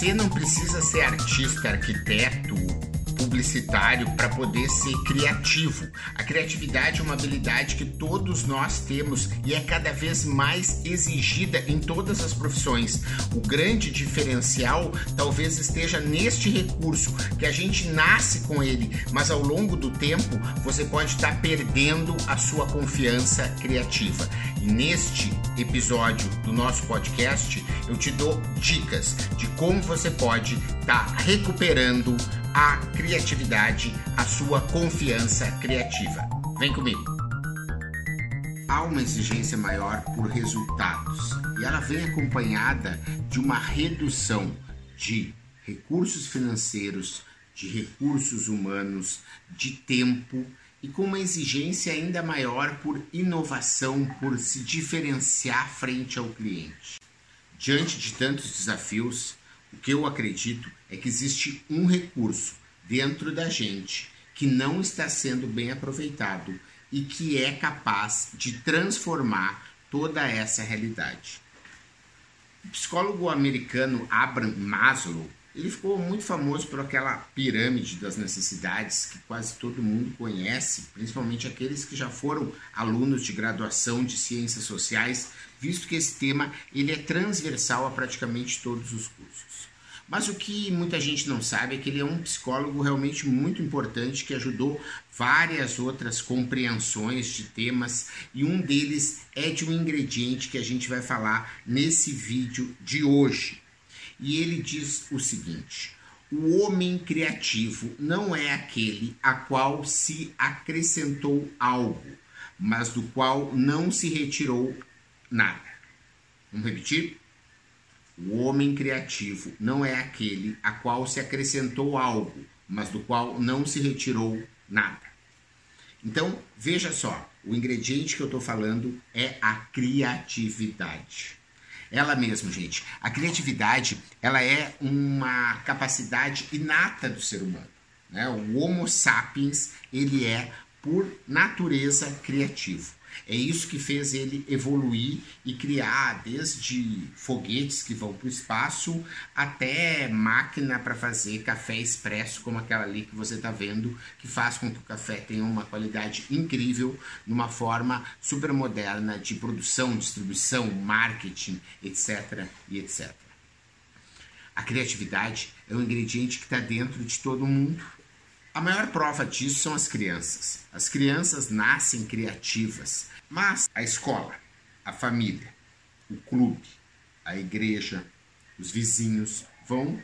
Você não precisa ser artista, arquiteto, publicitário para poder ser criativo. A criatividade é uma habilidade que todos nós temos e é cada vez mais exigida em todas as profissões. O grande diferencial talvez esteja neste recurso, que a gente nasce com ele, mas ao longo do tempo você pode estar perdendo a sua confiança criativa. E neste episódio do nosso podcast, eu te dou dicas de como você pode estar recuperando a criatividade, a sua confiança criativa. Vem comigo. Há uma exigência maior por resultados e ela vem acompanhada de uma redução de recursos financeiros, de recursos humanos, de tempo e com uma exigência ainda maior por inovação, por se diferenciar frente ao cliente. Diante de tantos desafios, o que eu acredito é que existe um recurso dentro da gente que não está sendo bem aproveitado e que é capaz de transformar toda essa realidade. O psicólogo americano Abraham Maslow ele ficou muito famoso por aquela pirâmide das necessidades que quase todo mundo conhece, principalmente aqueles que já foram alunos de graduação de ciências sociais, visto que esse tema ele é transversal a praticamente todos os cursos. Mas o que muita gente não sabe é que ele é um psicólogo realmente muito importante que ajudou várias outras compreensões de temas e um deles é de um ingrediente que a gente vai falar nesse vídeo de hoje. E ele diz o seguinte: o homem criativo não é aquele a qual se acrescentou algo, mas do qual não se retirou nada. Vamos repetir? O homem criativo não é aquele a qual se acrescentou algo, mas do qual não se retirou nada. Então, veja só, o ingrediente que eu estou falando é a criatividade. Ela mesma, gente. A criatividade, ela é uma capacidade inata do ser humano. Né? O Homo sapiens, ele é, por natureza, criativo. É isso que fez ele evoluir e criar desde foguetes que vão para o espaço até máquina para fazer café expresso, como aquela ali que você está vendo, que faz com que o café tenha uma qualidade incrível, numa forma super moderna de produção, distribuição, marketing, etc. e etc. A criatividade é um ingrediente que está dentro de todo mundo a maior prova disso são as crianças. As crianças nascem criativas, mas a escola, a família, o clube, a igreja, os vizinhos vão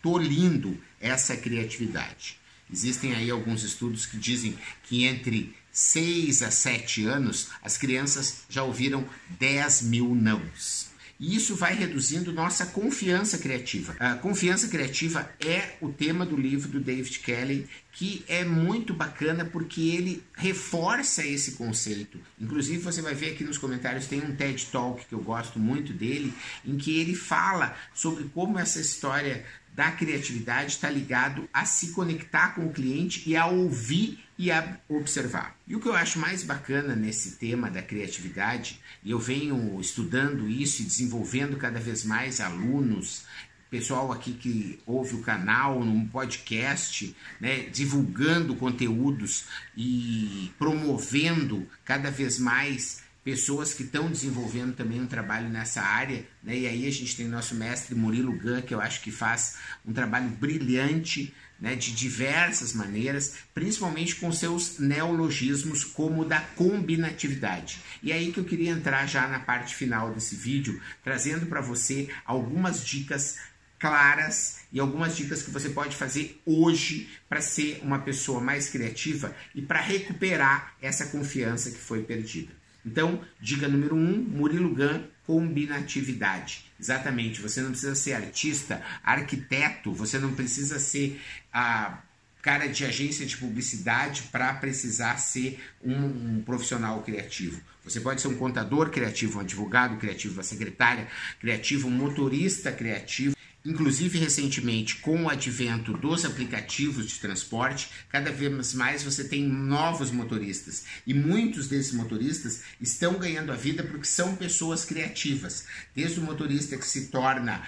tolindo essa criatividade. Existem aí alguns estudos que dizem que entre 6 a 7 anos as crianças já ouviram 10 mil nãos. E isso vai reduzindo nossa confiança criativa. A confiança criativa é o tema do livro do David Kelly, que é muito bacana porque ele reforça esse conceito. Inclusive, você vai ver aqui nos comentários tem um TED Talk que eu gosto muito dele, em que ele fala sobre como essa história da criatividade está ligado a se conectar com o cliente e a ouvir e a observar. E o que eu acho mais bacana nesse tema da criatividade, e eu venho estudando isso e desenvolvendo cada vez mais alunos, pessoal aqui que ouve o canal, num podcast, né, divulgando conteúdos e promovendo cada vez mais pessoas que estão desenvolvendo também um trabalho nessa área, né? E aí a gente tem nosso mestre Murilo Gun, que eu acho que faz um trabalho brilhante, né, de diversas maneiras, principalmente com seus neologismos como da combinatividade. E aí que eu queria entrar já na parte final desse vídeo, trazendo para você algumas dicas claras e algumas dicas que você pode fazer hoje para ser uma pessoa mais criativa e para recuperar essa confiança que foi perdida. Então, dica número um, Murilo Gun, combinatividade. Exatamente, você não precisa ser artista, arquiteto, você não precisa ser a cara de agência de publicidade para precisar ser um, um, profissional criativo. Você pode ser um contador criativo, um advogado criativo, uma secretária criativa, um motorista criativo. Inclusive, recentemente, com o advento dos aplicativos de transporte, cada vez mais você tem novos motoristas. E muitos desses motoristas estão ganhando a vida porque são pessoas criativas. Desde o motorista que se torna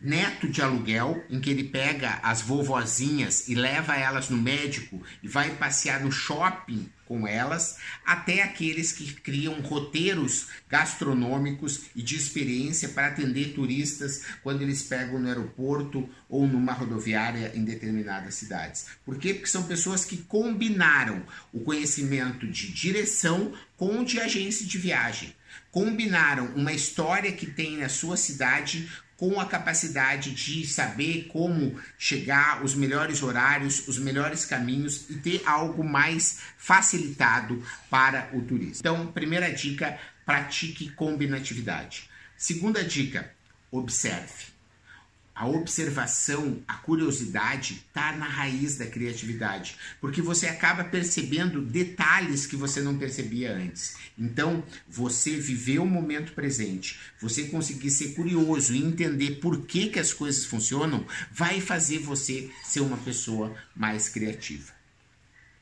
neto de aluguel, em que ele pega as vovozinhas e leva elas no médico e vai passear no shopping com elas, até aqueles que criam roteiros gastronômicos e de experiência para atender turistas quando eles pegam no aeroporto ou numa rodoviária em determinadas cidades. Por quê? Porque são pessoas que combinaram o conhecimento de direção com o de agência de viagem. Combinaram uma história que tem na sua cidade com a capacidade de saber como chegar, os melhores horários, os melhores caminhos e ter algo mais facilitado para o turista. Então, primeira dica, pratique combinatividade. Segunda dica, observe. A observação, a curiosidade está na raiz da criatividade, porque você acaba percebendo detalhes que você não percebia antes. Então, você viver o momento presente, você conseguir ser curioso e entender por que, que as coisas funcionam, vai fazer você ser uma pessoa mais criativa.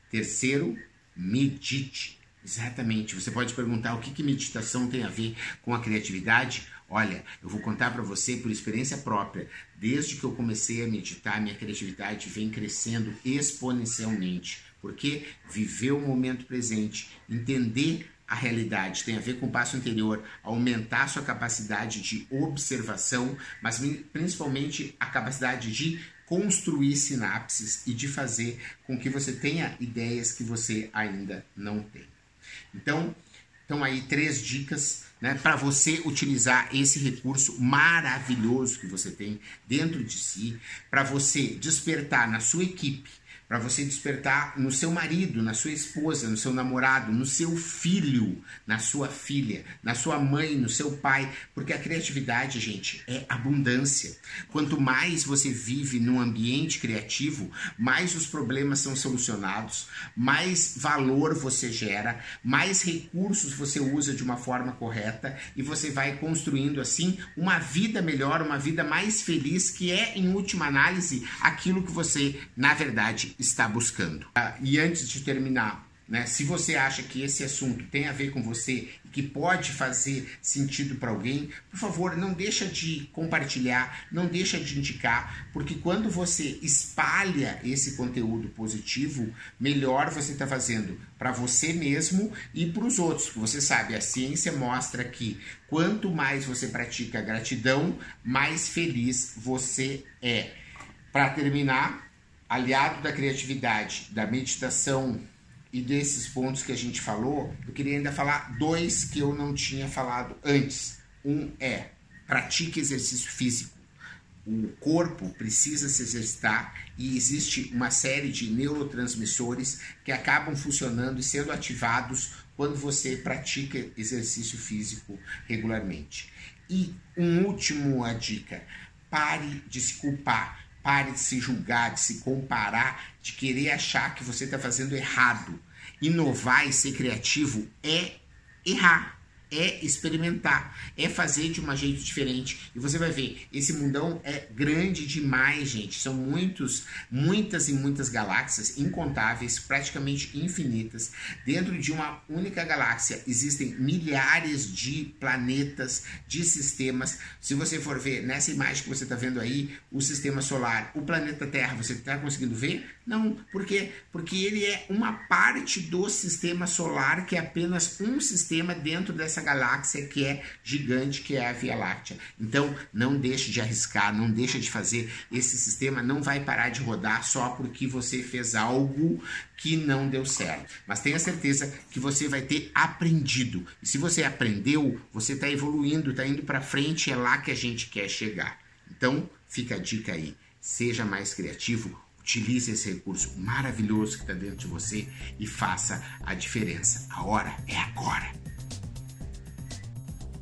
Terceiro, medite. Exatamente. Você pode perguntar o que, que meditação tem a ver com a criatividade? Olha, eu vou contar para você por experiência própria. Desde que eu comecei a meditar, minha criatividade vem crescendo exponencialmente. Porque viver o momento presente, entender a realidade, tem a ver com o passo anterior, aumentar sua capacidade de observação, mas principalmente a capacidade de construir sinapses e de fazer com que você tenha ideias que você ainda não tem. Então, estão aí três dicas né, para você utilizar esse recurso maravilhoso que você tem dentro de si, para você despertar na sua equipe para você despertar no seu marido, na sua esposa, no seu namorado, no seu filho, na sua filha, na sua mãe, no seu pai, porque a criatividade, gente, é abundância. Quanto mais você vive num ambiente criativo, mais os problemas são solucionados, mais valor você gera, mais recursos você usa de uma forma correta e você vai construindo assim uma vida melhor, uma vida mais feliz, que é em última análise aquilo que você, na verdade, está buscando. Ah, e antes de terminar, né, se você acha que esse assunto tem a ver com você e que pode fazer sentido para alguém, por favor, não deixa de compartilhar, não deixa de indicar, porque quando você espalha esse conteúdo positivo, melhor você está fazendo para você mesmo e para os outros. Você sabe, a ciência mostra que quanto mais você pratica gratidão, mais feliz você é. Para terminar, aliado da criatividade, da meditação e desses pontos que a gente falou, eu queria ainda falar dois que eu não tinha falado antes. Um é pratique exercício físico. O corpo precisa se exercitar e existe uma série de neurotransmissores que acabam funcionando e sendo ativados quando você pratica exercício físico regularmente. E um último dica: pare de se culpar Pare de se julgar, de se comparar, de querer achar que você está fazendo errado. Inovar e ser criativo é errar é experimentar, é fazer de um jeito diferente. E você vai ver, esse mundão é grande demais, gente. São muitos, muitas e muitas galáxias incontáveis, praticamente infinitas. Dentro de uma única galáxia existem milhares de planetas, de sistemas. Se você for ver nessa imagem que você está vendo aí, o sistema solar, o planeta Terra, você está conseguindo ver? Não, por quê? Porque ele é uma parte do sistema solar que é apenas um sistema dentro dessa essa galáxia que é gigante, que é a Via Láctea. Então, não deixe de arriscar, não deixe de fazer. Esse sistema não vai parar de rodar só porque você fez algo que não deu certo. Mas tenha certeza que você vai ter aprendido. E se você aprendeu, você está evoluindo, está indo para frente, é lá que a gente quer chegar. Então, fica a dica aí. Seja mais criativo, utilize esse recurso maravilhoso que está dentro de você e faça a diferença. A hora é agora.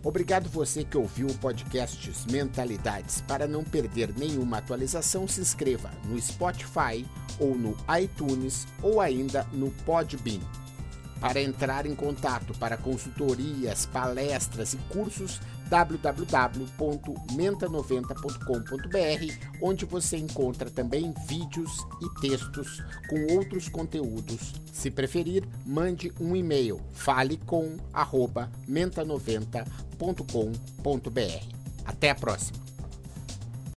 Obrigado você que ouviu o podcast Mentalidades. Para não perder nenhuma atualização, se inscreva no Spotify ou no iTunes ou ainda no Podbean. Para entrar em contato para consultorias, palestras e cursos, www.menta90.com.br, onde você encontra também vídeos e textos com outros conteúdos. Se preferir, mande um e-mail falecom@menta90.com.br. Até a próxima.